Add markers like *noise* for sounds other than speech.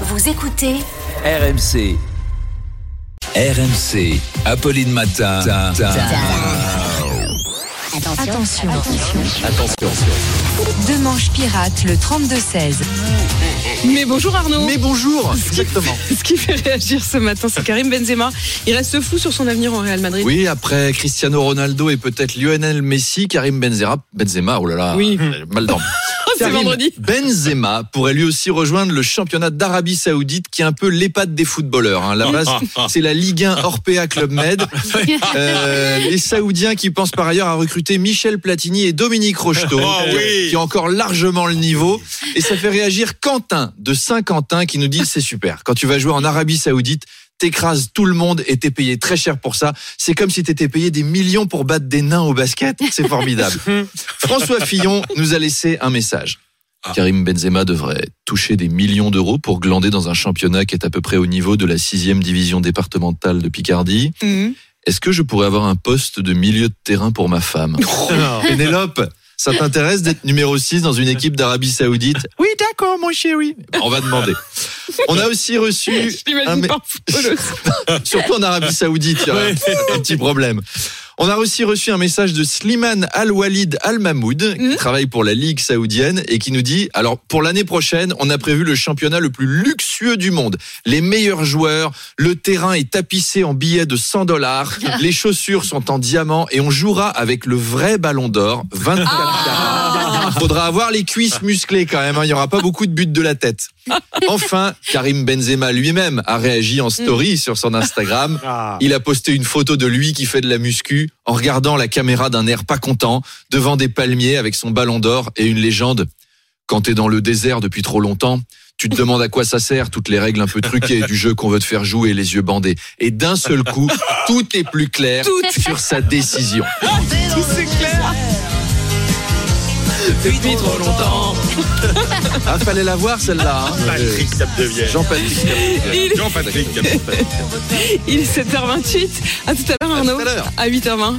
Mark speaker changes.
Speaker 1: Vous écoutez
Speaker 2: RMC. RMC. Apolline Matin.
Speaker 1: Attention.
Speaker 2: Attention.
Speaker 3: Deux manches pirates, le 32-16.
Speaker 4: Mais bonjour Arnaud.
Speaker 5: Mais bonjour, exactement. *laughs*
Speaker 4: Ce qui fait réagir ce matin, c'est Karim Benzema. Il reste fou sur son avenir au Real Madrid.
Speaker 5: Oui, après Cristiano Ronaldo et peut-être Lionel Messi, Karim Benzema, Benzema, oh là là,
Speaker 4: Oui.
Speaker 5: mal dormi. *laughs*
Speaker 4: c'est vendredi.
Speaker 5: Benzema pourrait lui aussi rejoindre le championnat d'Arabie Saoudite, qui est un peu l'EHPAD des footballeurs. Hein. La *laughs* base, c'est la Ligue 1 Orpea Club Med. *laughs* Euh, les Saoudiens qui pensent par ailleurs à recruter Michel Platini et Dominique Rocheteau, *laughs* euh, qui ont encore largement le niveau. Et ça fait réagir Quentin de Saint-Quentin qui nous dit c'est super. Quand tu vas jouer en Arabie Saoudite, t'écrases tout le monde et t'es payé très cher pour ça. C'est comme si t'étais payé des millions pour battre des nains au basket. C'est formidable. *laughs* François Fillon nous a laissé un message. Karim Benzema devrait toucher des millions d'euros pour glander dans un championnat qui est à peu près au niveau de la sixième division départementale de Picardie.
Speaker 4: Mhm.
Speaker 5: Est-ce que je pourrais avoir un poste de milieu de terrain pour ma femme? *laughs* Pénélope, ça t'intéresse d'être numéro 6 dans une équipe d'Arabie Saoudite *laughs* Oui, d'accord, mon chéri. On va demander. On a aussi reçu,
Speaker 4: Je
Speaker 5: un
Speaker 4: pas *laughs*
Speaker 5: surtout en Arabie Saoudite, il y a un petit problème. On a aussi reçu un message de Slimane Al-Walid Al-Mahmoud, qui
Speaker 4: Mhm.
Speaker 5: travaille pour la Ligue saoudienne et qui nous dit, alors pour l'année prochaine, on a prévu le championnat le plus luxueux du monde. Les meilleurs joueurs, le terrain est tapissé en billets de 100 dollars, *laughs* les chaussures sont en diamant et on jouera avec le vrai ballon d'or, 24 carats. Faudra avoir les cuisses musclées quand même, hein, il y aura pas beaucoup de buts de la tête. Enfin, Karim Benzema lui-même a réagi en story sur son Instagram. *laughs* Il a posté une photo de lui qui fait de la muscu en regardant la caméra d'un air pas content devant des palmiers avec son ballon d'or et une légende. Quand t'es dans le désert depuis trop longtemps, tu te demandes à quoi ça sert, toutes les règles un peu truquées du jeu qu'on veut te faire jouer les yeux bandés. Et d'un seul coup, tout est plus clair
Speaker 4: Tout.
Speaker 5: sur sa décision.
Speaker 4: Tout clair. Depuis trop longtemps. *laughs*
Speaker 5: Ah, fallait la voir celle-là. hein.
Speaker 6: Patrick Capdevielle.
Speaker 5: Jean-Patrick.
Speaker 4: Il,
Speaker 6: Jean-Patrick.
Speaker 4: il est 7h28. À tout à l'heure Arnaud. À 8h20.